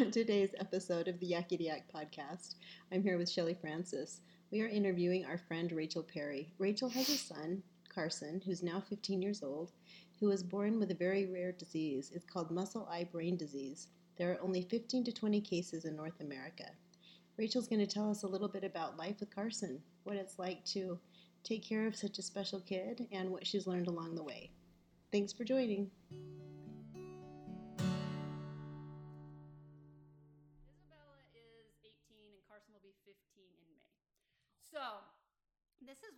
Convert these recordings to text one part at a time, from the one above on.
On today's episode of the Yakety Yak podcast, I'm here with Shelly Francis. We are interviewing our friend Rachel Perry. Rachel has a son, Carson, who's now 15 years old, who was born with a very rare disease. It's called muscle eye brain disease. There are only 15 to 20 cases in North America. Rachel's going to tell us a little bit about life with Carson, what it's like to take care of such a special kid, and what she's learned along the way. Thanks for joining.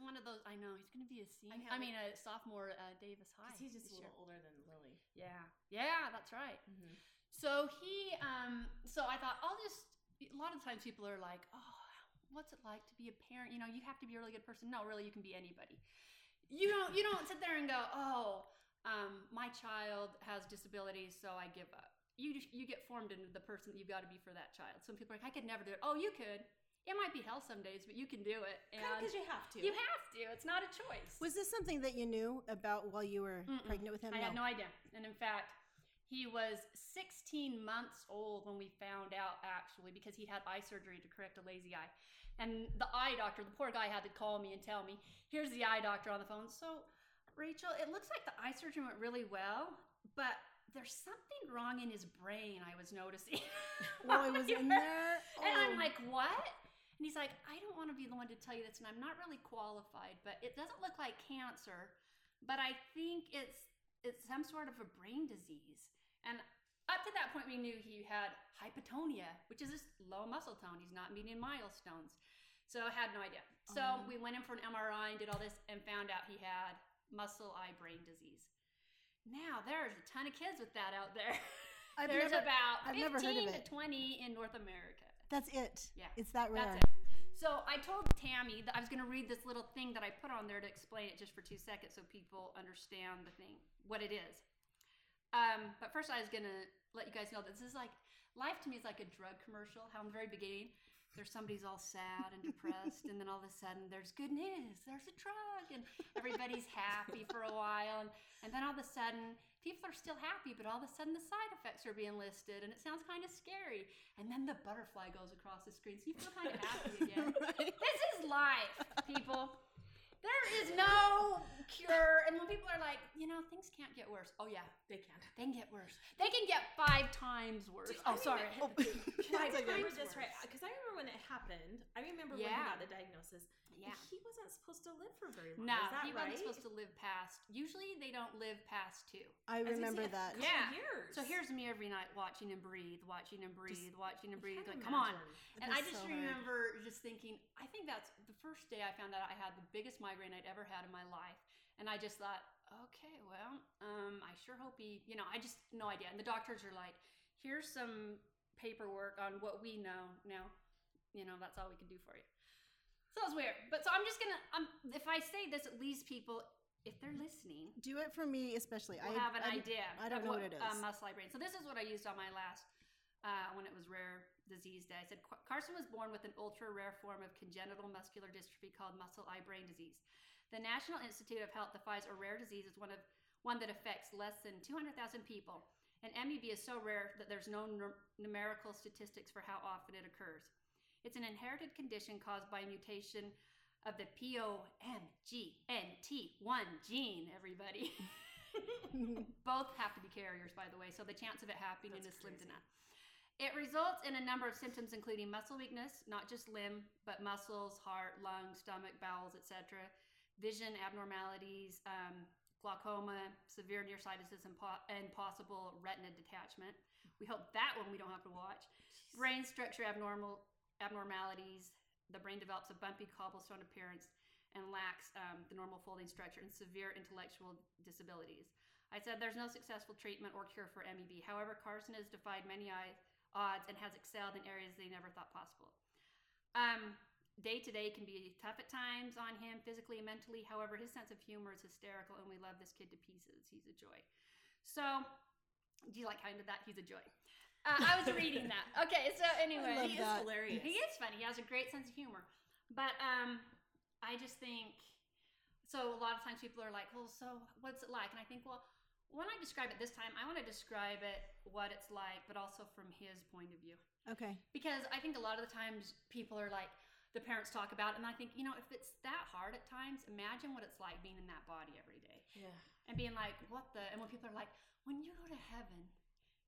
One of those. I know he's going to be a senior. I I, mean, a sophomore at Davis High. he's just a year. little older than Lily. Yeah, yeah, that's right. Mm-hmm. So he, um, so I thought I'll just. A lot of times people are like, "Oh, what's it like to be a parent?" You know, you have to be a really good person. No, really, you can be anybody. You don't. You don't sit there and go, "Oh, um, my child has disabilities, so I give up." You just, you get formed into the person that you've got to be for that child. Some people are like, "I could never do it." Oh, you could. It might be hell some days, but you can do it. And Because you have to. you have to. It's not a choice. Was this something that you knew about while you were Mm-mm. pregnant with him? I had no idea. And in fact, he was 16 months old when we found out, actually, because he had eye surgery to correct a lazy eye. And the eye doctor, the poor guy, had to call me and tell me, here's the eye doctor on the phone. So, Rachel, it looks like the eye surgery went really well, but there's something wrong in his brain, I was noticing. Well, it was in there. And I'm Oh. like, what? And he's like, I don't want to be the one to tell you this, and I'm not really qualified, but it doesn't look like cancer, but I think it's it's some sort of a brain disease. And up to that point, we knew he had hypotonia, which is just low muscle tone. He's not meeting milestones. So I had no idea. So Oh. we went in for an MRI and did all this and found out he had muscle eye brain disease. Now there's a ton of kids with that out there. I've There's never- about I've 15 never heard of to 20 in North America. That's it. Yeah. It's that rare. That's it. So I told Tammy that I was going to read this little thing that I put on there to explain it just for two seconds so people understand the thing, what it is. Um, but first, I was going to let you guys know that this is like life to me is like a drug commercial. How in the very beginning, there's somebody's all sad and depressed, and then all of a sudden there's good news. There's a drug, and everybody's happy for a while, and and then all of a sudden people are still happy, but all of a sudden the side effects are being listed, and it sounds kind of scary. And then the butterfly goes across the screen, so you feel kind of happy again. Right. This is life, people. There is no cure. And when people are like, you know, things can't get worse. Oh, yeah, They can. they can get worse. They can get five times worse. Dude, oh, I sorry. remember- Oh, Five I remember times this right worse. because I remember when it happened. I remember when he Yeah. got the diagnosis. Yeah. He wasn't supposed to live for very long. No, is that he right? wasn't supposed to live past. Usually they don't live past two. I was remember say, that. Yeah. Years. So here's me every night watching and breathe, watching and breathe, watching and I breathe. Like, come on. And I just so hard. remember just thinking, I think that's the first day I found out I had the biggest migraine I'd ever had in my life. And I just thought, okay, well, um, I sure hope he, you know, I just, no idea. And the doctors are like, here's some paperwork on what we know. Now, you know, that's all we can do for you. So was weird. But so I'm just going to, um, if I say this, it leaves people, if they're listening, Do it for me, especially. I have an I, idea. I don't know what it is. Uh, muscle eye brain. So this is what I used on my last uh, when it was rare disease day. I said Carson was born with an ultra rare form of congenital muscular dystrophy called muscle eye brain disease. The National Institute of Health defines a rare disease as one of one that affects less than 200,000 people. And MEB is so rare that there's no num- numerical statistics for how often it occurs. It's an inherited condition caused by a mutation of the POMGNT1 gene, everybody. Both have to be carriers, by the way, so the chance of it happening That's is slim to none. It results in a number of symptoms, including muscle weakness, not just limb, but muscles, heart, lungs, stomach, bowels, etc., vision abnormalities, um, glaucoma, severe nearsightedness, and, po- and possible retina detachment. We hope that one we don't have to watch. Brain structure abnormal abnormalities. The brain develops a bumpy cobblestone appearance and lacks um, the normal folding structure and severe intellectual disabilities. I said there's no successful treatment or cure for MEB. However, Carson has defied many odds and has excelled in areas they never thought possible. Um, day to day can be tough at times on him, physically and mentally. However, his sense of humor is hysterical, and we love this kid to pieces. He's a joy. So, do you like how kind of that? He's a joy. Uh, I was reading that. Okay, so anyway, He that. is hilarious. he is funny. He has a great sense of humor. But um, I just think so. A lot of times people are like, "Well, so what's it like?" And I think, well, when I describe it this time, I want to describe it what it's like, but also from his point of view. Okay. Because I think a lot of the times people are like, the parents talk about it, and I think, you know, if it's that hard at times, imagine what it's like being in that body every day Yeah. and being like, what the? And when people are like, when you go to heaven,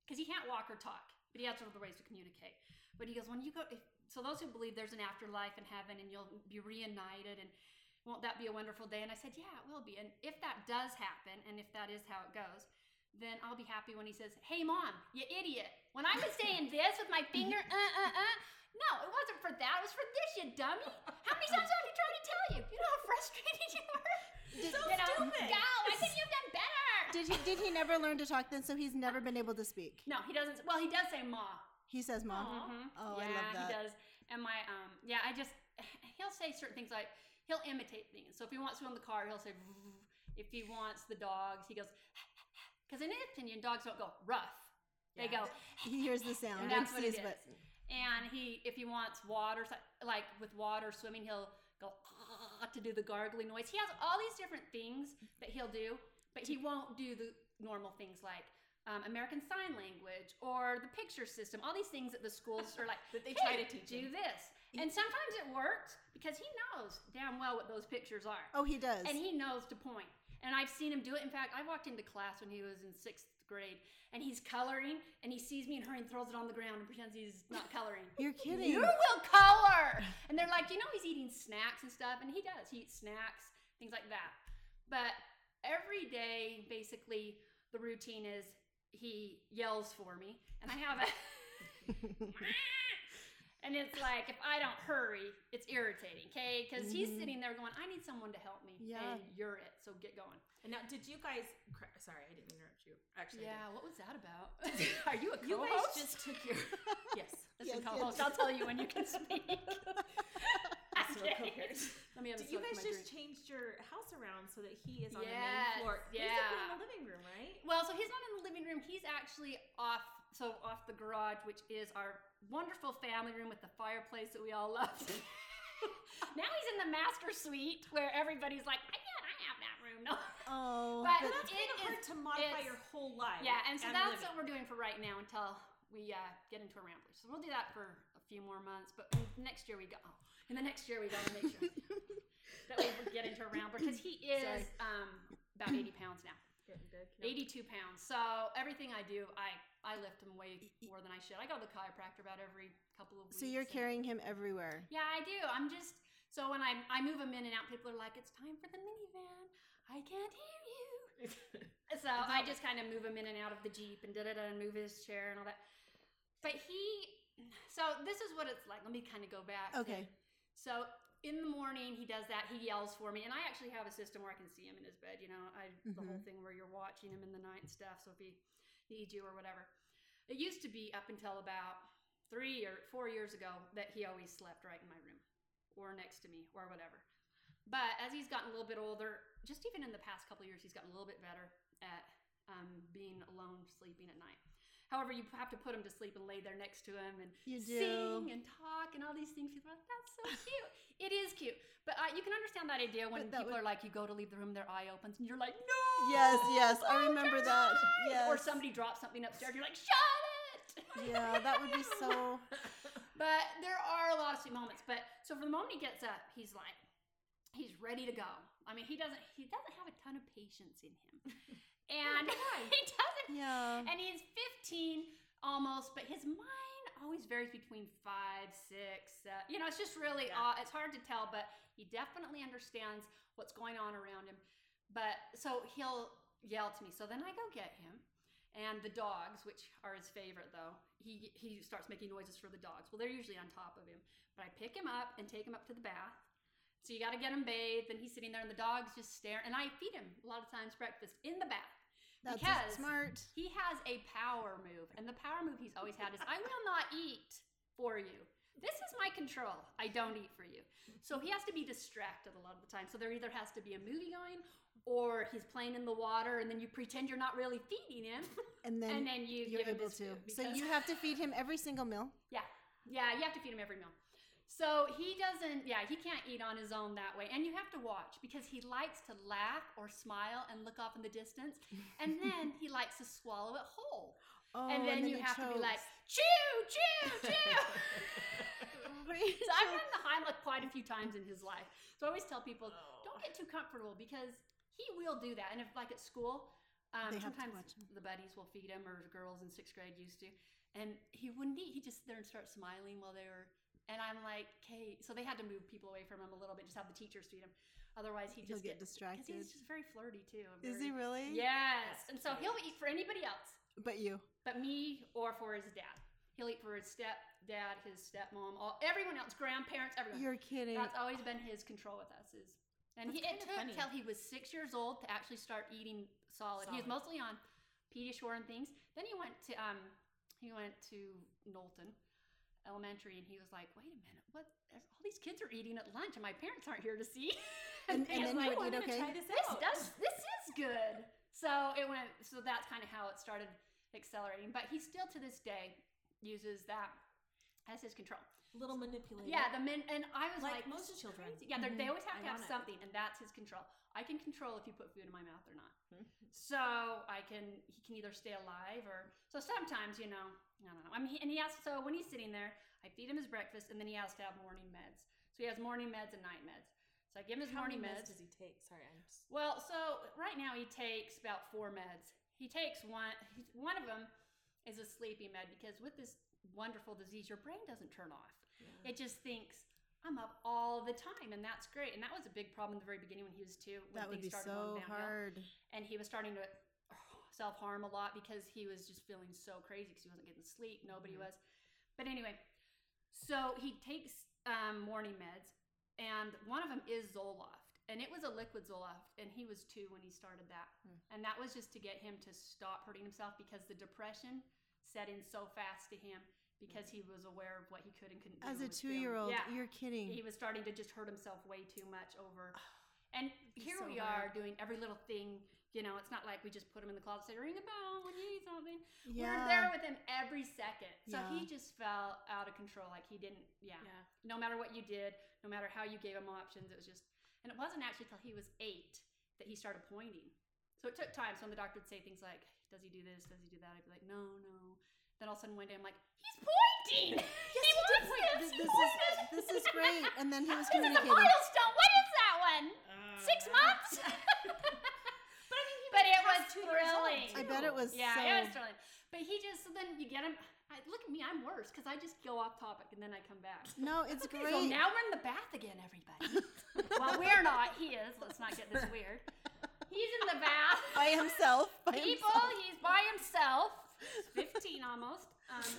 because he can't walk or talk, but he has other ways to communicate. But he goes, when you go, if, so those who believe there's an afterlife in heaven and you'll be reunited, and won't that be a wonderful day? And I said, yeah, it will be. And if that does happen, and if that is how it goes, then I'll be happy when he says, hey, mom, you idiot. When I was saying this with my finger, uh, uh, uh, no, it wasn't for that. It was for this, you dummy. How many times have I tried to tell you? You know how frustrated you are? So you know, stupid. go. I think you've done better. Did he did he never learn to talk then? So he's never been able to speak. No, he doesn't. Well, he does say ma. He says ma. Mhm. Oh, I yeah, love that. he does. And my um, yeah, I just he'll say certain things like he'll imitate things. So if he wants to in the car, he'll say. If he wants the dogs, he goes. Because in his opinion, dogs don't go rough. They go. He hears the sound. And that's what it is. And he, if he wants water, like with water swimming, he'll go "Ah," to do the gargling noise. He has all these different things that he'll do, but he won't do the normal things like um, American Sign Language or the picture system. All these things that the schools are like That they "Hey, try to teach Do him." this, and sometimes it works because he knows damn well what those pictures are Oh, he does. and he knows to point. And I've seen him do it. In fact, I walked into class when he was in sixth grade, and he's coloring, and he sees me and her and throws it on the ground and pretends he's not coloring. You're kidding. You will color, and they're like, you know, he's eating snacks and stuff, and he does. He eats snacks, things like that. But every day, basically, the routine is he yells for me, and I have a. And it's like if I don't hurry, it's irritating, okay? Because he's Mhm. sitting there going, "I need someone to help me," Yeah. and you're it. So get going. And now, did you guys? cra- Sorry, I didn't interrupt you. Actually, Yeah, what was that about? Are you a did. You co-host? guys just took your yes. Listen, Yes, co-host, yes. I'll tell you when you can speak. Okay. Let me have a Did you sip of guys just drink. changed your house around so that he is on the main floor? Basically yeah. in the living room, right? Well, so he's not in the living room. He's actually off, so off the garage, which is our wonderful family room with the fireplace that we all love. now he's in the master suite where everybody's like, I can't, I have that room. No. oh, But- but That's kind of hard to modify your whole life. Yeah, and so that's living. what we're doing for right now until we uh, get into a rambler. So we'll do that for a few more months, but next year we go. Oh, and the next year we got to make sure that we get into a rambler because he is um, about 80 pounds now. No. 82 pounds. So everything I do, I I lift him way more than I should. I go to the chiropractor about every couple of weeks. so you're carrying him everywhere. Yeah, I do. I'm just so when I I move him in and out, people are like, "It's time for the minivan." I can't hear you. So I just kind of move him in and out of the jeep and da da da, and move his chair and all that. But he, so this is what it's like. Let me kind of go back. to- Okay. so in the morning he does that. He yells for me, and I actually have a system where I can see him in his bed. You know, I the whole mm-hmm. thing where you're watching him in the night and stuff. So if he needs you or whatever, it used to be up until about three or four years ago that he always slept right in my room or next to me or whatever. But as he's gotten a little bit older, just even in the past couple years, he's gotten a little bit better at um, being alone, sleeping at night. However, you have to put him to sleep and lay there next to him and sing and talk and all these things. People are like, that's so cute. it is cute. But uh, you can understand that idea when that people would- are like, you go to leave the room, their eye opens, and you're like, no. Yes, yes, I remember that. eyes." Or somebody drops something upstairs, you're like, shut it. Yeah, that would be so. But there are a lot of sweet moments. But so from the moment he gets up, he's like, he's ready to go. I mean, he doesn't he doesn't have a ton of patience in him, and he doesn't. Yeah. And he's 15 almost, but his mind always varies between five, six. Uh, you know, it's just really Yeah. uh, it's hard to tell, but he definitely understands what's going on around him. But so he'll yell to me. So then I go get him. And the dogs, which are his favorite though, he he starts making noises for the dogs. Well, they're usually on top of him. But I pick him up and take him up to the bath. So you got to get him bathed, and he's sitting there, and the dogs just stare. And I feed him a lot of times breakfast in the bath. That's Because- smart. He has a power move, and the power move he's always had is I will not eat for you. This is my control. I don't eat for you. So he has to be distracted a lot of the time. So there either has to be a movie going or he's playing in the water and then you pretend you're not really feeding him And then, and then you you're give able to. So you have to feed him every single meal. yeah. Yeah, you have to feed him every meal. So he doesn't, yeah, he can't eat on his own that way. And you have to watch because he likes to laugh or smile and look off in the distance. And then he likes to swallow it whole. Oh, and then you he have to be like, chokes. chew, chew, chew. So I've done the Heimlich quite a few times in his life. So I always tell people, Oh. don't get too comfortable because he will do that. And if like at school, um, They have to sometimes the buddies will feed him, or the girls in sixth grade used to, and he wouldn't eat. He'd just sit there and start smiling while they were. And I'm like, okay. So they had to move people away from him a little bit, just have the teachers feed him. Otherwise, he'd just get Because distracted. he's just very flirty too. and Is he really? Yes. That's And so he'll eat for anybody else But you. but me or for his dad. He'll eat for his stepdad, his stepmom, all everyone else, grandparents, everyone. You're kidding. That's always been his control with us. Is and he, it took kinda funny. till he was six years old to actually start eating solid. He was mostly on Pediasure and things. Then he went to um he went to Knowlton Elementary and he was like, wait a minute, what? All these kids are eating at lunch and my parents aren't here to see. And- and was then you like, would eat I'm okay? this this does this is good. So it went. So that's kind of how it started accelerating. But he still to this day uses that as his control. Little manipulator. Yeah, the men and I was Like like, most children. crazy. Yeah, they're they always have to have something, and that's his control. I can control if you put food in my mouth or not. Mhm. So I can he can either stay alive or so sometimes you know I don't know. I mean, and he has so when he's sitting there, I feed him his breakfast, and then he has to have morning meds. So he has morning meds and night meds. So I give him his How morning many meds. meds does he take? Sorry, I'm just. Well, so right now he takes about four meds. He takes one. One of them is a sleepy med because with this wonderful disease, your brain doesn't turn off. Yeah. It just thinks I'm up all the time, and that's great. And that was a big problem in the very beginning when he was two. When that would be started so hard. And he was starting to self harm a lot because he was just feeling so crazy because he wasn't getting sleep. Nobody Mhm. was. But anyway, so he takes um, morning meds, and one of them is Zoloft, and it was a liquid Zoloft, and he was two when he started that, Hmm. and that was just to get him to stop hurting himself because the depression set in so fast to him because he was aware of what he could and couldn't do. As a two year old, yeah, you're kidding. he was starting to just hurt himself way too much over. And here so we are doing every little thing. You know, it's not like we just put him in the closet and say, ring a bell when you need something. yeah. We're there with him every second. So Yeah. he just fell out of control. Like he didn't, yeah. Yeah. No matter what you did, no matter how you gave him options, it was just, and it wasn't actually till he was eight that he started pointing. So it took time. So when the doctor would say things like, does he do this? Does he do that? I'd be like, no, no. Then all of a sudden one day I'm like, he's pointing. Yes, he he did point. this. Th- He This is this. this is great. And then he was This is a communicating. milestone. What is that one? Uh, Six months? but I mean, he but it was two years thrilling. I bet it was Yeah, so. it was thrilling. But he just so then you get him. I, look at me, I'm worse because I just go off topic and then I come back. No, it's great. So now we're in the bath again, everybody. well, we're not. He is. Let's not get this weird. He's in the bath. by himself. By People, himself. he's by himself. He's 15 almost. Um,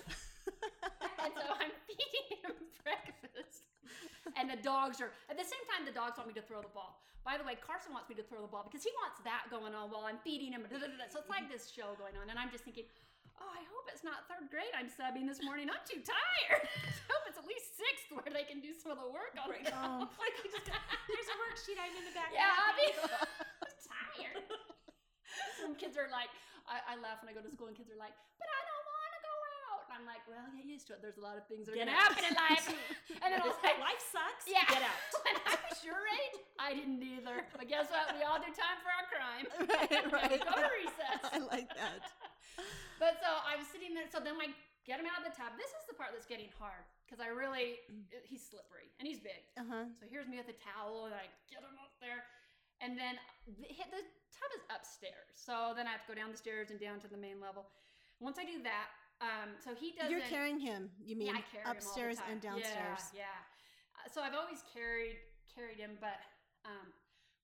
and so I'm feeding him breakfast. And the dogs are, at the same time, the dogs want me to throw the ball. By the way, Carson wants me to throw the ball because he wants that going on while I'm feeding him. So it's like this show going on. And I'm just thinking, oh, I hope it's not third grade I'm subbing this morning. I'm too tired. I hope it's at least sixth where they can do some of the work on Right. Oh. like you just, there's a worksheet. I'm in the back. Yeah, I'll be I'm tired. Some kids are like, I, I laugh when I go to school and kids are like, but I don't want to go out. And I'm like, well, get used to it. There's a lot of things that are going to happen in life. and then I was like, life sucks. yeah. Get out. when I was your age, I didn't either. But guess what? We all do time for our crime. right, right. Go to recess. I like that. But so I was sitting there. So then I get him out of the tub. This is the part that's getting hard because I really, he's slippery and he's big. Uh huh. So here's me with a towel, and I get him up there, and then the, the tub is upstairs. So then I have to go down the stairs and down to the main level. Once I do that, um, so he doesn't. You're carrying him. You mean yeah, I carry him all the upstairs and downstairs? Yeah, yeah. Uh, So I've always carried carried him, but um,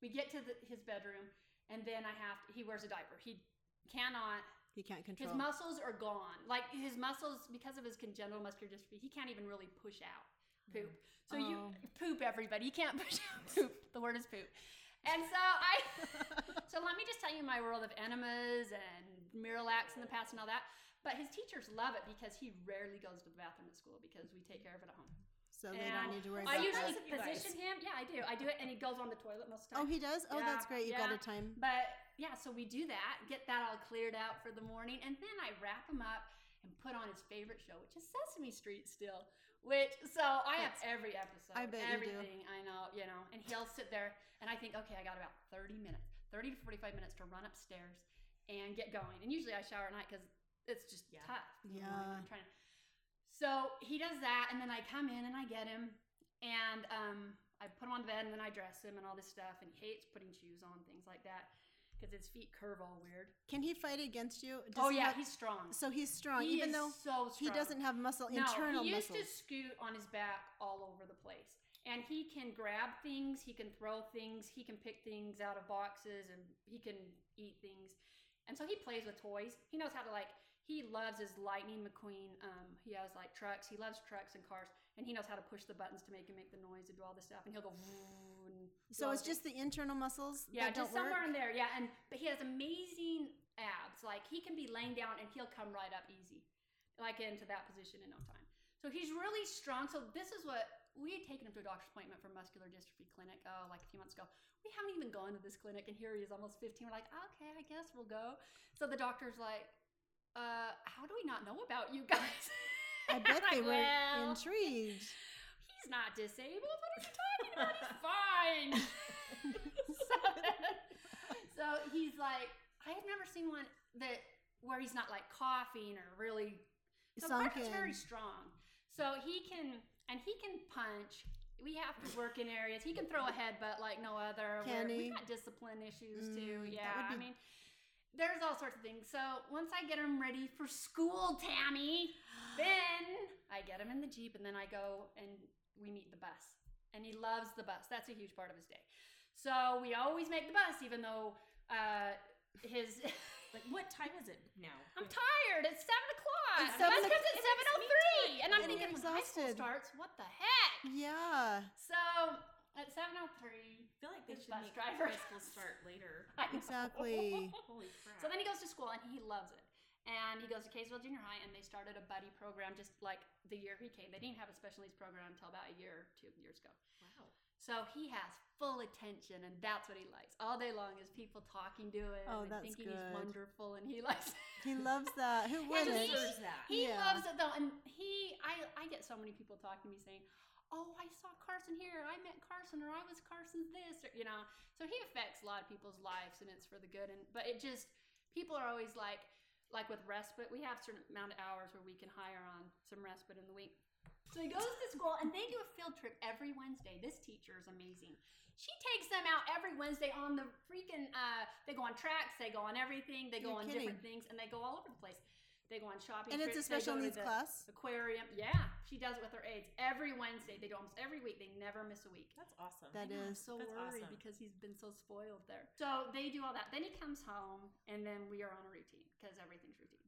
we get to the, his bedroom, and then I have to, he wears a diaper. He cannot. He can't control. His muscles are gone. Like his muscles, because of his congenital muscular dystrophy, he can't even really push out poop. So you Oh. poop everybody. You can't push out poop. The word is poop. And so I so let me just tell you my world of enemas and Miralax in the past and all that. But his teachers love it because he rarely goes to the bathroom at school because we take care of it at home. So they And don't need to worry I usually that. You guys. position him. Yeah, I do. I do it, and he goes on the toilet most of the time. Oh, he does. Oh, that's great. You got yeah. a time. But yeah, so we do that, get that all cleared out for the morning, and then I wrap him up and put on his favorite show, which is Sesame Street still. Which so I have every episode, I bet you do. everything I know, you know. And he'll sit there, and I think, okay, I got about thirty minutes, thirty to forty-five minutes to run upstairs and get going. And usually I shower at night because it's just Yeah. tough. Yeah. I'm trying to. So he does that, and then I come in and I get him, and um, I put him on the bed, and then I dress him and all this stuff. And he hates putting shoes on, things like that, because his feet curve all weird. Can he fight against you? Does oh he yeah, have- he's strong. so he's strong, He even though so he doesn't have muscle no, internal he used muscles. to scoot on his back all over the place. And he can grab things, he can throw things, he can pick things out of boxes, and he can eat things. And so he plays with toys. He knows how to like. He loves his Lightning McQueen. Um, he has like trucks. He loves trucks and cars, and he knows how to push the buttons to make him make the noise and do all this stuff. And he'll go. So it's just the internal muscles yeah, that don't just somewhere work. in there. Yeah, and but he has amazing abs. Like he can be laying down and he'll come right up easy, like into that position in no time. So he's really strong. So this is what we had taken him to a doctor's appointment for muscular dystrophy clinic. Oh, like a few months ago. We haven't even gone to this clinic, and here he is, almost 15. We're like, okay, I guess we'll go. So the doctor's like, uh, how do we not know about you guys? I bet they were "Well, intrigued. He's not disabled. What are you talking about? He's fine. so, so he's like, I have never seen one that where he's not like coughing or really. So Parker's very strong. So he can and he can punch. We have to work in areas. He can throw a headbutt like no other. Can We're- he? We've got discipline issues Mm, too. that Yeah, I mean, there's all sorts of things. So once I get him ready for school, Tammy, then I get him in the Jeep and then I go and we meet the bus. And he loves the bus. That's a huge part of his day. So we always make the bus, even though uh, his. Like, what time is it now? I'm tired. It's seven o'clock. It's The bus comes at seven oh three, and I'm And thinking when high school exhausted. starts, what the heck? Yeah. So at seven oh three, I feel like they should bus make driver. high school start later. Exactly. Holy crap. So then he goes to school and he loves it. And he goes to Kaysville Junior High and they started a buddy program just like the year he came. They didn't have a special needs program until about a year or two years ago. wow. So he has full attention and that's what he likes. All day long is people talking to him Oh, and that's thinking good. he's wonderful and he likes He loves that. Who wouldn't? he- deserves that. He Yeah. loves it though, and he, I, I get so many people talking to me saying, "Oh, I saw Carson here. I met Carson, or I was Carson's this, or you know." So he affects a lot of people's lives, and it's for the good. And but it just, people are always like, like with respite, we have certain amount of hours where we can hire on some respite in the week. So he goes to school, and they do a field trip every Wednesday. This teacher is amazing. She takes them out every Wednesday on the freaking. Uh, they go on tracks, they go on everything, they go You're on kidding. different things, and they go all over the place. They go on shopping. And it's a trips, special needs class. Aquarium. Yeah, she does it with her aides every Wednesday. They do almost every week. They never miss a week. That's awesome. That I know, I'm is- so That's worried awesome. because he's been so spoiled there. So they do all that. Then he comes home, and then we are on a routine because everything's routine.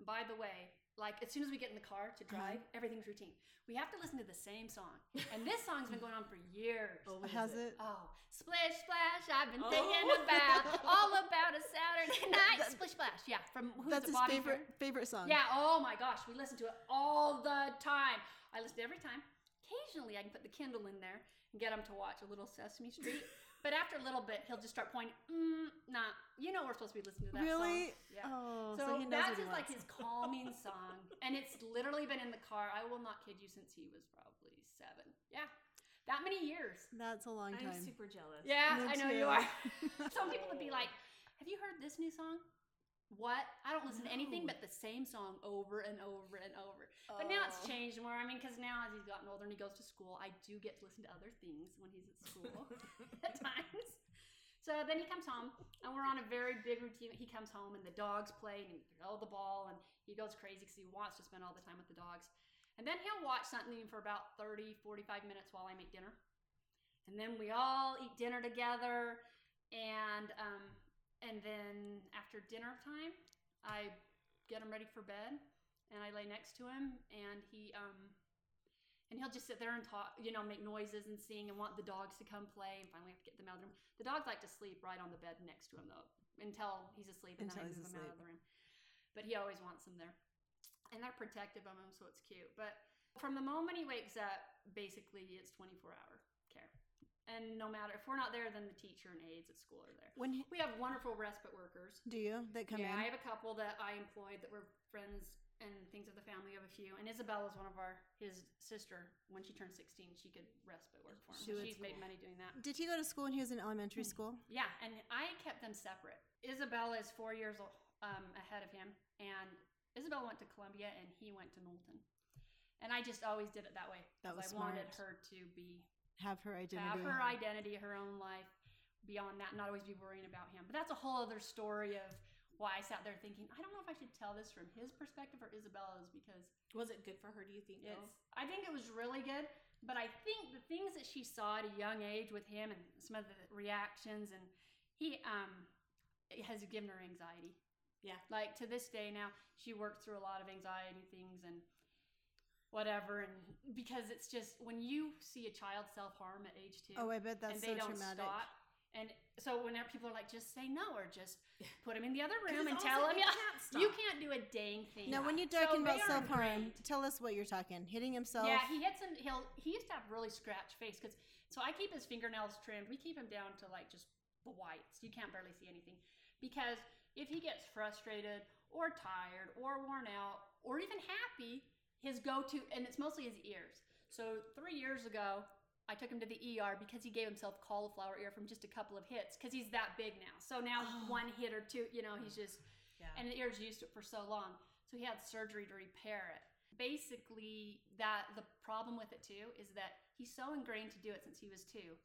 And by the way, like as soon as we get in the car to drive, Uh-huh. everything's routine. We have to listen to the same song, and this song's been going on for years. Oh, what is Has it? Oh, splish splash! I've been Oh. thinking about all about a Saturday night. Splish splash, yeah. From who's That's it, his favorite Fair? favorite song. Yeah. Oh my gosh, we listen to it all the time. I listen every time. Occasionally, I can put the Kindle in there and get them to watch a little Sesame Street. but after a little bit, he'll just start pointing. Mm, nah, you know we're supposed to be listening to that Really? song. Yeah. Oh, so so, he that's what his like his calming song, and it's literally been in the car. I will not kid you since he was probably seven. Yeah, that many years. That's a long time. I'm super jealous. Yeah, Me I know you are. Some people would be like, "Have you heard this new song?" What? I don't listen to anything but the same song over and over and over. But now it's Oh. changed more. I mean, because now as he's gotten older and he goes to school, I do get to listen to other things when he's at school at times. So then he comes home, and we're on a very big routine. He comes home, and the dogs play, and he throw the ball, and he goes crazy because he wants to spend all the time with the dogs. And then he'll watch something for about 30, 45 minutes while I make dinner. And then we all eat dinner together, and um, and then after dinner time, I get him ready for bed, and I lay next to him, and he um, and he'll just sit there and talk, you know, make noises and sing, and want the dogs to come play. And finally, have to get them out of the room. The dogs like to sleep right on the bed next to him though, until he's asleep, and Until then I move him out of the room. But he always wants them there, and they're protective of him, so it's cute. But from the moment he wakes up, basically it's 24 hour. And no matter if we're not there, then the teacher and aides at school are there. When he, We have wonderful respite workers. do you that come in? yeah, in? I have a couple that I employed that were friends and things of the family of a few. And Isabel is one of our his sister. When she turned sixteen, she could respite work for him. She was She's made cool. money doing that. Did he go to school when he was in elementary school? Yeah, and I kept them separate. Isabel is four years um, ahead of him, and Isabel went to Columbia, and he went to Knowlton. And I just always did it that way. That 'cause was I wanted her to be Have her identity. have her identity, her own life. Beyond that, not always be worrying about him. But that's a whole other story of why I sat there thinking, I don't know if I should tell this from his perspective or Isabella's because Was it good for her? Do you think? it's. I think it was really good, but I think the things that she saw at a young age with him and some of the reactions, and he um, it has given her anxiety. Yeah. Like to this day now, she works through a lot of anxiety things and whatever, and because it's just when you see a child self harm at age two, Oh, I bet that's and they so don't traumatic. stop. And so whenever people are like, just say no, or just put him in the other room and tell almost him, you you can't stop. you can't do a dang thing. Now, when you're So talking about self harm, tell us what you're talking. Hitting himself. Yeah, he hits him. He'll he used to have really scratched face because so I keep his fingernails trimmed. We keep him down to like just the whites. You can't barely see anything because if he gets frustrated or tired or worn out or even happy, his go-to and it's mostly his ears. So three years ago, I took him to the ER because he gave himself cauliflower ear from just a couple of hits because he's that big now. So now Oh. one hit or two, you know, he's just Yeah. and the ears used to it for so long. So he had surgery to repair it. Basically, that the problem with it too is that he's so ingrained to do it since he was two.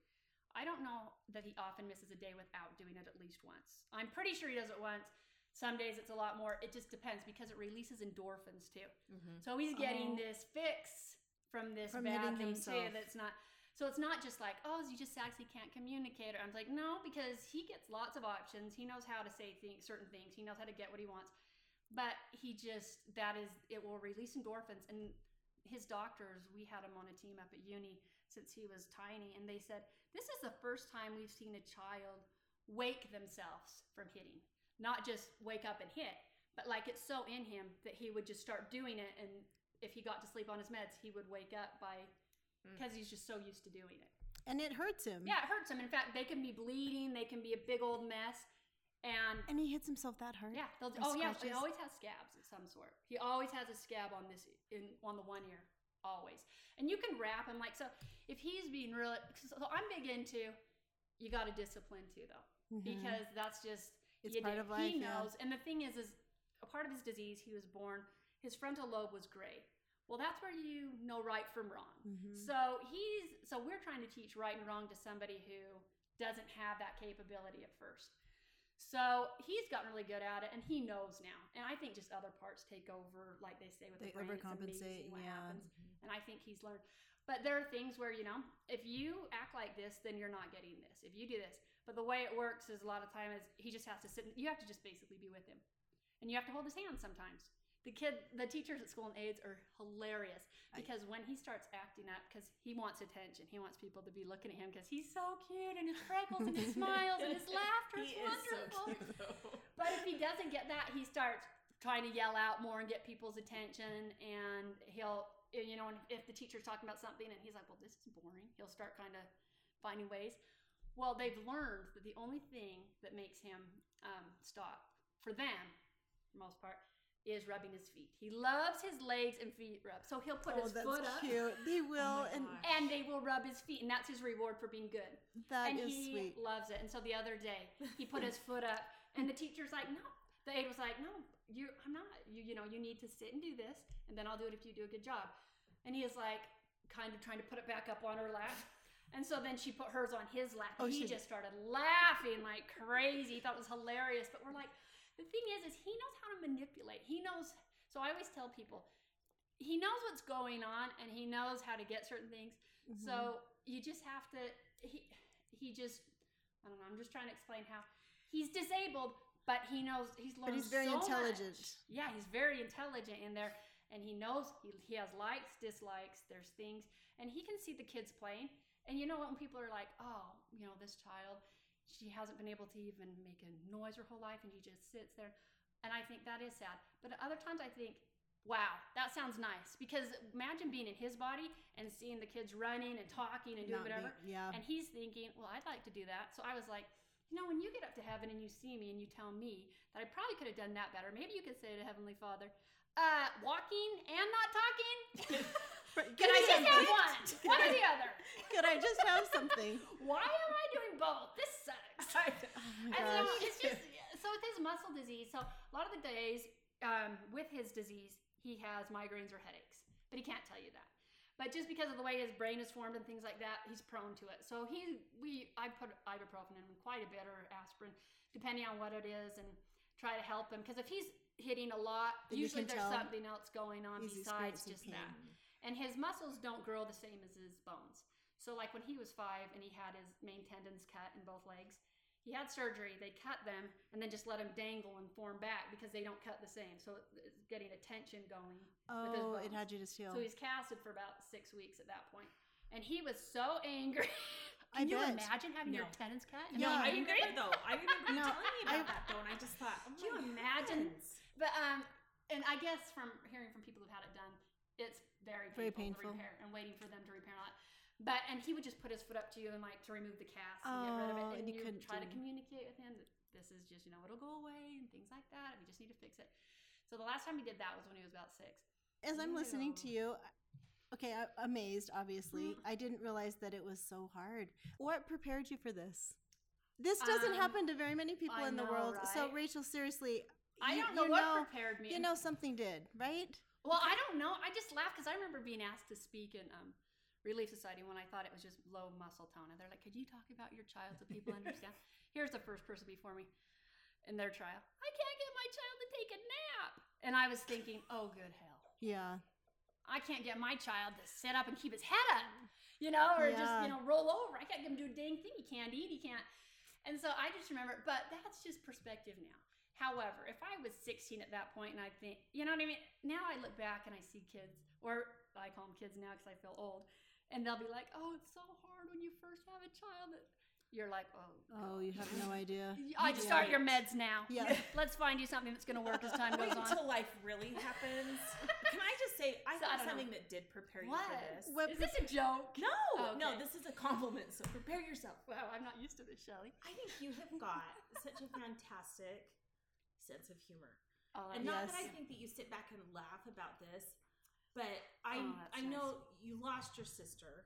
I don't know that he often misses a day without doing it at least once. I'm pretty sure he does it once. Some days it's a lot more. It just depends because it releases endorphins too. Mhm. So he's getting Oh. this fix from this From bad thing himself. too. That's not. So it's not just like, oh, he just. He can't communicate. Or I'm like, no, because he gets lots of options. He knows how to say things, certain things. He knows how to get what he wants. But he just that is it will release endorphins. And his doctors, we had him on a team up at uni since he was tiny, and they said this is the first time we've seen a child wake themselves from hitting, not just wake up and hit, but like it's so in him that he would just start doing it, and if he got to sleep on his meds, he would wake up by Mm. because he's just so used to doing it. and it hurts him. Yeah, it hurts him. In fact, they can be bleeding, they can be a big old mess, and And he hits himself that hard. yeah, they'll, Or oh yeah, he always has scabs of some sort. He always has a scab on this in on the one ear, always. And you can wrap him like so. If he's being really, so I'm big into, you got to discipline too though, Mhm. because that's just It's you part do- of life, He yeah. knows, and the thing is, is a part of his disease. He was born, his frontal lobe was gray. Well, that's where you know right from wrong. Mhm. So he's so we're trying to teach right and wrong to somebody who doesn't have that capability at first. So he's gotten really good at it, and he knows now. And I think just other parts take over, like they say with They the brain. Overcompensate, yeah. happens. And I think he's learned. But there are things where you know, if you act like this, then you're not getting this. If you do this, but the way it works is a lot of time is he just has to sit. You have to just basically be with him, and you have to hold his hand sometimes. The kid, the teachers at school and aides are hilarious I- because when he starts acting up, because he wants attention, he wants people to be looking at him because he's so cute and his freckles and his smiles and his laughter is is so wonderful. cute. But if he doesn't get that, he starts trying to yell out more and get people's attention. And he'll, you know, and if the teacher's talking about something and he's like, well, this is boring, he'll start kind of finding ways. Well, they've learned that the only thing that makes him um, stop for them, for the most part, is rubbing his feet. He loves his legs and feet rubbed. So he'll put oh, his foot up cute. They will, my and and they will rub his feet. And that's his reward for being good that and is he sweet. loves it. And so the other day, he put his foot up, and the teacher's like, "No." The aide was like, "No, you, I'm not. You, you know, you need to sit and do this, and then I'll do it if you do a good job." And he is like, kind of trying to put it back up on her lap. And so then she put hers on his lap, Oh, he she- just started laughing like crazy. He thought it was hilarious. But we're like, the thing is, is he knows how to manipulate. He knows. So I always tell people, he knows what's going on, and he knows how to get certain things. Mhm. So you just have to. He he just. I don't know. I'm just trying to explain how he's disabled, but he knows he's learned. but he's very so intelligent. much. Yeah, he's very intelligent in there, and he knows he, he has likes, dislikes. There's things, and he can see the kids playing. And you know what? When people are like, "Oh, you know, this child, she hasn't been able to even make a noise her whole life, and she just sits there," and I think that is sad. But at other times, I think. Wow, that sounds nice. Because imagine being in his body and seeing the kids running and talking and doing Not whatever. be- yeah. And he's thinking, well, I'd like to do that. So I was like, you know, when you get up to heaven and you see me and you tell me that I probably could have done that better, maybe you could say to Heavenly Father, Uh, walking and not talking. Can Can I just have one? One or the other? Could I just have something? Why am I doing both? This sucks. Oh my And so it's just so with his muscle disease. So a lot of the days um, with his disease, he has migraines or headaches, but he can't tell you that. But just because of the way his brain is formed and things like that, he's prone to it. So he, we, I put ibuprofen in him quite a bit or aspirin, depending on what it is, and try to help him. Because if he's hitting a lot, usually there's something else going on besides just pain. that. And his muscles don't grow the same as his bones. So, like when he was five and he had his main tendons cut in both legs, he had surgery. They cut them and then just let him dangle and form back because they don't cut the same. So it's getting a tension going. with his Oh, it had you to steal. So he's casted for about six weeks at that point. And he was so angry. I Can you bet. imagine having your No. tendons cut? No, Yeah. I remember though. I remember you No, telling me about I- that though, and I just thought, oh Can you imagine? heavens. But um, and I guess from hearing from people who've had it done, it's very painful, Very painful. to repair and waiting for them to repair and all that. But and he would just put his foot up to you and like to remove the cast and get rid of Oh, it, and and you you couldn't try to communicate with him that this is just you know it'll go away and things like that. And we just need to fix it. So the last time he did that was when he was about six. As I'm listening to you, okay, I, amazed, obviously. Mm. I didn't realize that it was so hard. What prepared you for this? This doesn't Um, happen to very many people I in the know, world. So. Rachel, seriously, I you- don't know what know, prepared me. you know something did, right? Well, I don't know. I just laughed because I remember being asked to speak and um, Relief Society when I thought it was just low muscle tone. And they're like, could you talk about your child so people understand? Here's the first person before me in their trial. I can't get my child to take a nap. And I was thinking, oh, good hell. Yeah. I can't get my child to sit up and keep his head up, you know, or just, you know, roll over. I can't get him to do a dang thing. He can't eat. He can't. And so I just remember, but that's just perspective now. However, if I was 16 at that point and I think, you know what I mean? Now I look back and I see kids, or I call them kids now because I feel old, and they'll be like, oh, it's so hard when you first have a child. that-" You're like, oh. Oh, you have no idea. I You start your meds now. Yeah. Let's find you something that's going to work as time Wait goes on. until life really happens. Can I just say, I So, thought don't know. something that did prepare you What? for this. What Is this a joke? No, oh, no, Okay. this is a compliment. So prepare yourself. Wow, I'm not used to this, Shelly. I think you have got such a fantastic sense of humor. Oh, And not that I think that you sit back and laugh about this, but I Oh, that's I know you lost your sister.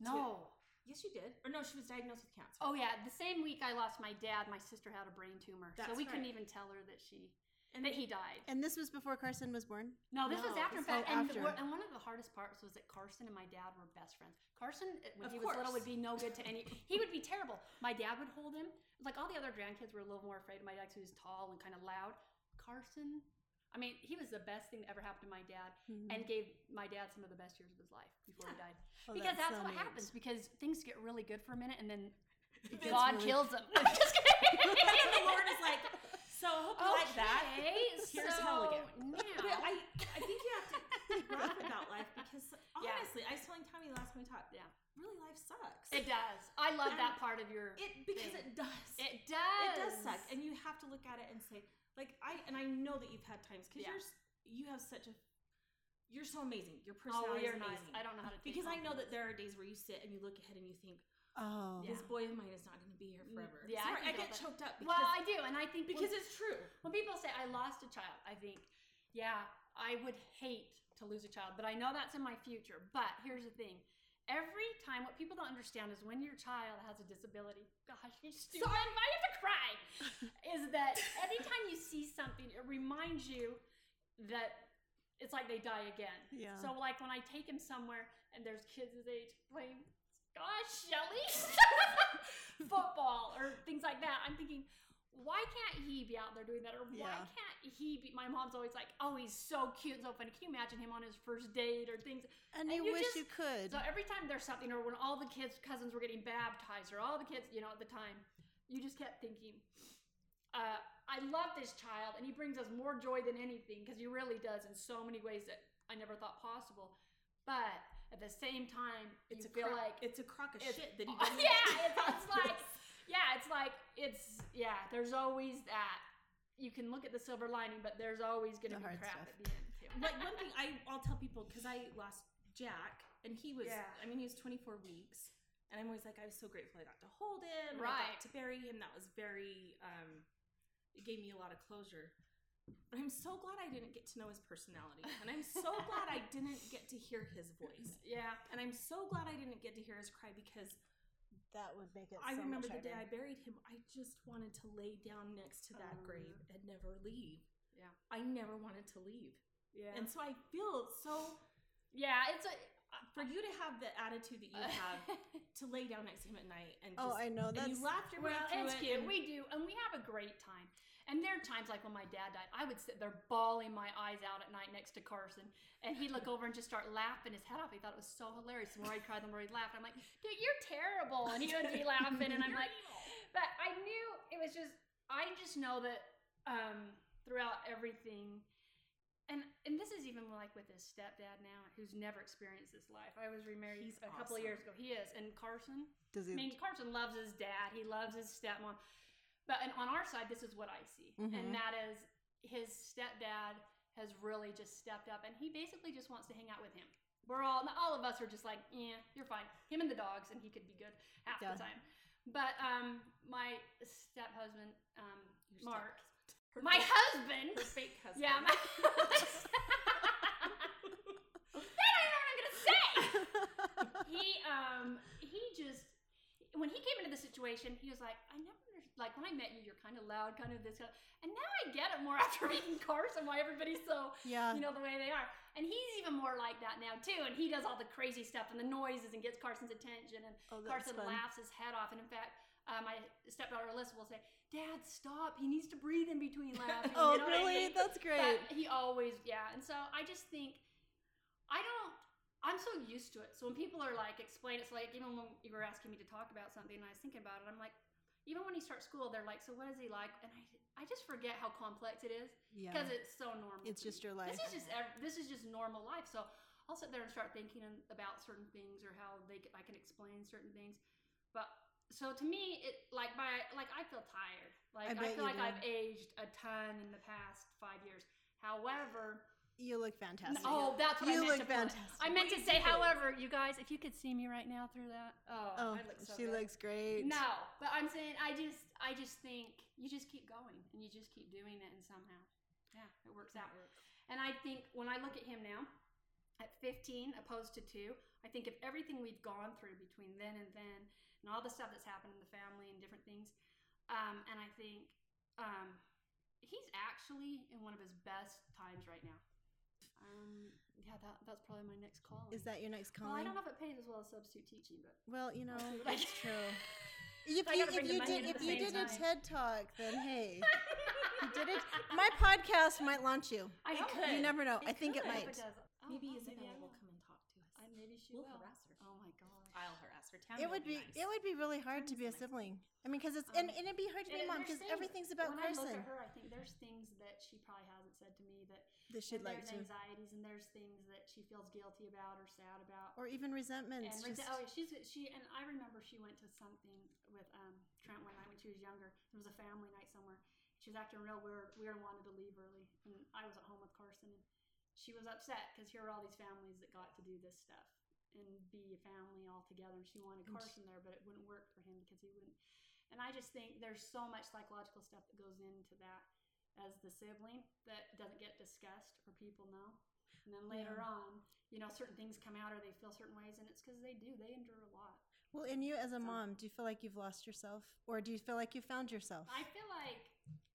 no. Yes, you did. Or no, she was diagnosed with cancer. Oh yeah, the same week I lost my dad, my sister had a brain tumor, so That's we couldn't even tell her that she and that he died. And this was before Carson was born? No, this was after. In this- fact, and, after. the- and one of the hardest parts was that Carson and my dad were best friends. Carson, uh, when Of he was little, would be no good to any. He would be terrible. My dad would hold him. Like all the other grandkids were a little more afraid of my dad because he was tall and kind of loud. Carson, I mean, he was the best thing that ever happened to my dad, Mhm. and gave my dad some of the best years of his life before he died. Oh, because that's, so what neat. happens. Because things get really good for a minute, and then God really- kills them. I'm just kidding. and the Lord is like, so I hope you like that. Okay, Here's so hell again. Now, But I, I think you have to laugh about life because Yeah. honestly, I was telling Tommy last time we talked. Yeah. really life sucks. it does. I love And that part of your. It because thing. it does. It does. It does suck, and you have to look at it and say, like I and I know that you've had times because Yeah. you're you have such a you're so amazing. Your Oh, personality you're is nice. amazing. I don't know how to take because I know that there are days where you sit and you look ahead and you think, Oh. this Yeah. boy of mine is not going to be here Mm, forever. yeah, I Sorry, I, think get that. choked up because Well, I do, and I think because when, it's true. when people say I lost a child, I think, yeah, I would hate to lose a child, but I know that's in my future. But here's the thing. Every time, what people don't understand is when your child has a disability, gosh, you stupid, So I'm have to cry, is that anytime you see something, it reminds you that it's like they die again. Yeah. So, like when I take him somewhere and there's kids his age playing, gosh, Shelly, football or things like that, I'm thinking, why can't he be out there doing that? Or why Yeah. can't he be? My mom's always like, oh, he's so cute and so funny. Can you imagine him on his first date or things? and and you, you wish just- you could. So every time there's something, or when all the kids, cousins were getting baptized, or all the kids, you know, at the time, you just kept thinking, uh, I love this child, and he brings us more joy than anything because he really does in so many ways that I never thought possible. But at the same time, It's you a feel cro- like it's a crock of it's- shit that he doesn't. yeah, it's, it's like yeah, it's like it's yeah. There's always that. You can look at the silver lining, but there's always going to be crap stuff. at the end too. like one thing I, I'll tell people because I lost Jack and he was Yeah. I mean he was 24 weeks and I'm always like I was so grateful I got to hold him I Right. got to bury him that was very um it gave me a lot of closure But I'm so glad I didn't get to know his personality. And I'm so glad I didn't get to hear his voice. Yeah. And I'm so glad I didn't get to hear his cry because That would make it. I so remember much the day I buried him, I just wanted to lay down next to that Oh, grave and never leave. Yeah. I never wanted to leave. Yeah. And so I feel so yeah, it's a for you to have the attitude that you have to lay down next to him at night and oh, just, Oh, I know and that's. you laughed your way well, through it's it. cute. and- We do, and we have a great time. And there are times like when my dad died, I would sit there bawling my eyes out at night next to Carson, and he'd look over and just start laughing his head off. He thought it was so hilarious. The more I'd cry, the more he'd laugh. I'm like, dude, you're terrible, and he would be laughing, and I'm like, but I knew it was just. I just know that um, throughout everything, and and this is even like with his stepdad now, who's never experienced this life. I was remarried He's a couple of years ago. He is, and Carson. Does he? I mean, Carson loves his dad. He loves his stepmom. But and on our side, this is what I see, Mhm. and that is his stepdad has really just stepped up, and he basically just wants to hang out with him. We're all, all of us are just like, yeah, you're fine. Him and the dogs, and he could be good half Yeah. the time. But um, my step husband, um, Mark, her my fake- husband, her fake husband. yeah, my. that I know what I'm gonna say he um he just when he came into the situation he was like i never like when i met you you're kind of loud kind of this kind of, and now i get it more after meeting carson why everybody's so yeah. you know the way they are and he's even more like that now too and he does all the crazy stuff and the noises and gets carson's attention and oh, carson fun. laughs his head off and in fact uh, my stepdaughter alyssa will say dad stop he needs to breathe in between laughing Oh, you know what I really? mean? That's great. But he always, yeah. And so I just think, I don't, I'm so used to it. So when people are like, explain, it's like, even when you were asking me to talk about something and I was thinking about it, I'm like, even when he starts school, they're like, so what is he like? And I, I just forget how complex it is yeah. because it's so normal. It's just your life. This is just, this is just normal life. So I'll sit there and start thinking about certain things or how they, I can explain certain things. But so to me, it like by like I feel tired. Like I, bet feel like do. I've aged a ton in the past five years. However, you look fantastic. oh, that's what you I meant look to fantastic. I meant to say, however, you guys, if you could see me right now through that, oh, Oh, look so she good. looks great. No, but I'm saying I just I just think you just keep going and you just keep doing it and somehow, yeah, it works out. And I think when I look at him now, at 15 opposed to two, I think of everything we've gone through between then and then, and all the stuff that's happened in the family and different things, um, and I think um, he's actually in one of his best times right now. Um, yeah, that, that's probably my next call. Is that your next Well, I don't know if it pays as well as substitute teaching, but Well, you know, I'll see what I that's true. If you, if you did if you same did a. TED talk, then hey, you did it. My podcast might launch you. I It hope could. You never know. I think it might. If does. Oh, Maybe oh, Isabella I will will. come and talk to us. I, maybe she We'll will. harass her. Oh my god. I'll harass her. Tammy It would be nice. it would be really hard to be a Tammy's sibling. I mean, because it's and, Um, and it'd be hard to be a mom there's because everything's about when I look Carson. at her, I think there's things that she probably hasn't said to me that That she'd and like there's to, anxieties and there's things that she feels guilty about or sad about. or even resentments. and just, oh, she's she and I remember she went to something with um, Trent one night when she was younger. It was a family night somewhere. She was acting real weird, weird and wanted to leave early, and I was at home with Carson, and she was upset because here were all these families that got to do this stuff and be a family all together, and she wanted Carson there, but it wouldn't work for him because he wouldn't. And I just think there's so much psychological stuff that goes into that as the sibling that doesn't get discussed or people know. And then later Yeah. on, you know, certain things come out or they feel certain ways, and it's because they do. They endure a lot. well, and you as a So- mom, do you feel like you've lost yourself, or do you feel like you found yourself? I feel like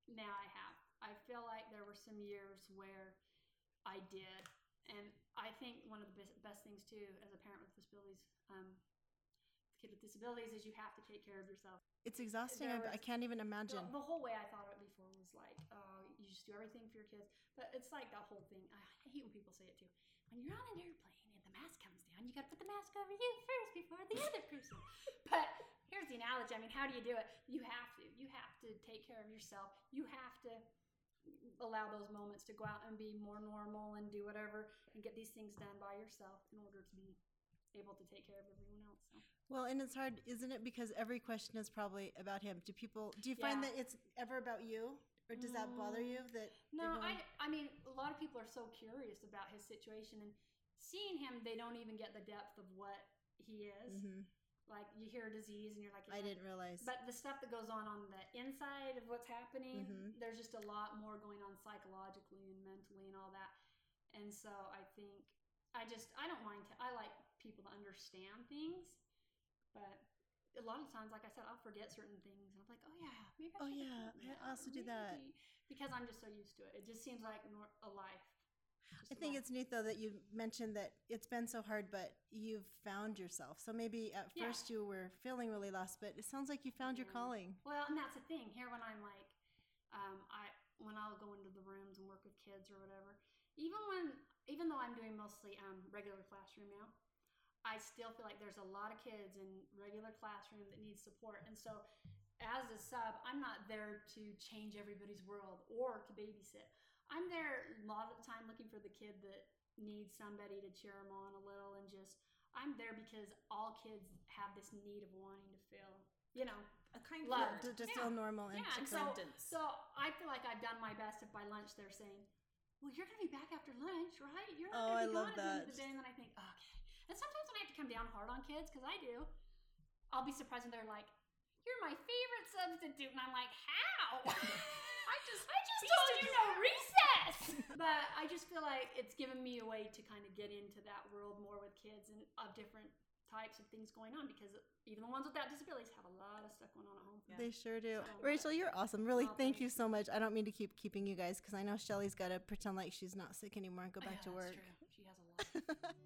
now I have. I feel like there were some years where I did, and I think one of the best, best things too, as a parent with disabilities, um, kid with disabilities, is you have to take care of yourself. It's exhausting. there I, can't even imagine. the whole way I thought of it before was like, oh, just do everything for your kids, but it's like that whole thing. I hate when people say it too. When you're on an airplane and the mask comes down, you got to put the mask over you first before the other person. but here's the analogy. I mean, how do you do it? You have to. You have to take care of yourself. You have to allow those moments to go out and be more normal and do whatever and get these things done by yourself in order to be able to take care of everyone else. So. Well, and it's hard, isn't it? Because every question is probably about him. Do people? Do you find that it's ever about you, or does that bother Mm, you? That No, I I mean a lot of people are so curious about his situation and seeing him they don't even get the depth of what he is. Mhm. like you hear a disease and you're like, I didn't realize. But the stuff that goes on on the inside of what's happening, Mhm. there's just a lot more going on psychologically and mentally and all that. And so I think I just I don't mind. To, I like people to understand things, but a lot of times, like I said, I'll forget certain things. I'm like, oh yeah, maybe. I Oh, yeah, I also do that. because I'm just so used to it. It just seems like a life. Just I think life. it's neat though that you mentioned that it's been so hard, but you've found yourself. So maybe at Yeah. first you were feeling really lost, but it sounds like you found your calling. Well, and that's the thing here when I'm like, um, I when I'll go into the rooms and work with kids or whatever. Even when, even though I'm doing mostly um, regular classroom now, I still feel like there's a lot of kids in regular classroom that need support. And so, as a sub, I'm not there to change everybody's world or to babysit. I'm there a lot of the time looking for the kid that needs somebody to cheer them on a little and just. I'm there because all kids have this need of wanting to feel, you know, A kind word. To just Yeah. feel normal and Yeah, and so, Acceptance. so I feel like I've done my best if by lunch they're saying, "Well, you're going to be back after lunch, right? You're not Oh, going to be love gone at the end of the day." And then I think, okay. And sometimes when I have to come down hard on kids, because I do, I'll be surprised when they're like, "You're my favorite substitute," and I'm like, "How?" I just, I just told you no recess. but I just feel like it's given me a way to kind of get into that world more with kids and of different types of things going on because even the ones without disabilities have a lot of stuff going on at home. Yeah. They sure do. So- Rachel, you're awesome. Really, Oh, thank you so much. I don't mean to keep keeping you guys because I know Shelly's got to pretend like she's not sick anymore and go Oh, back yeah, to that's work. true. She has a lot.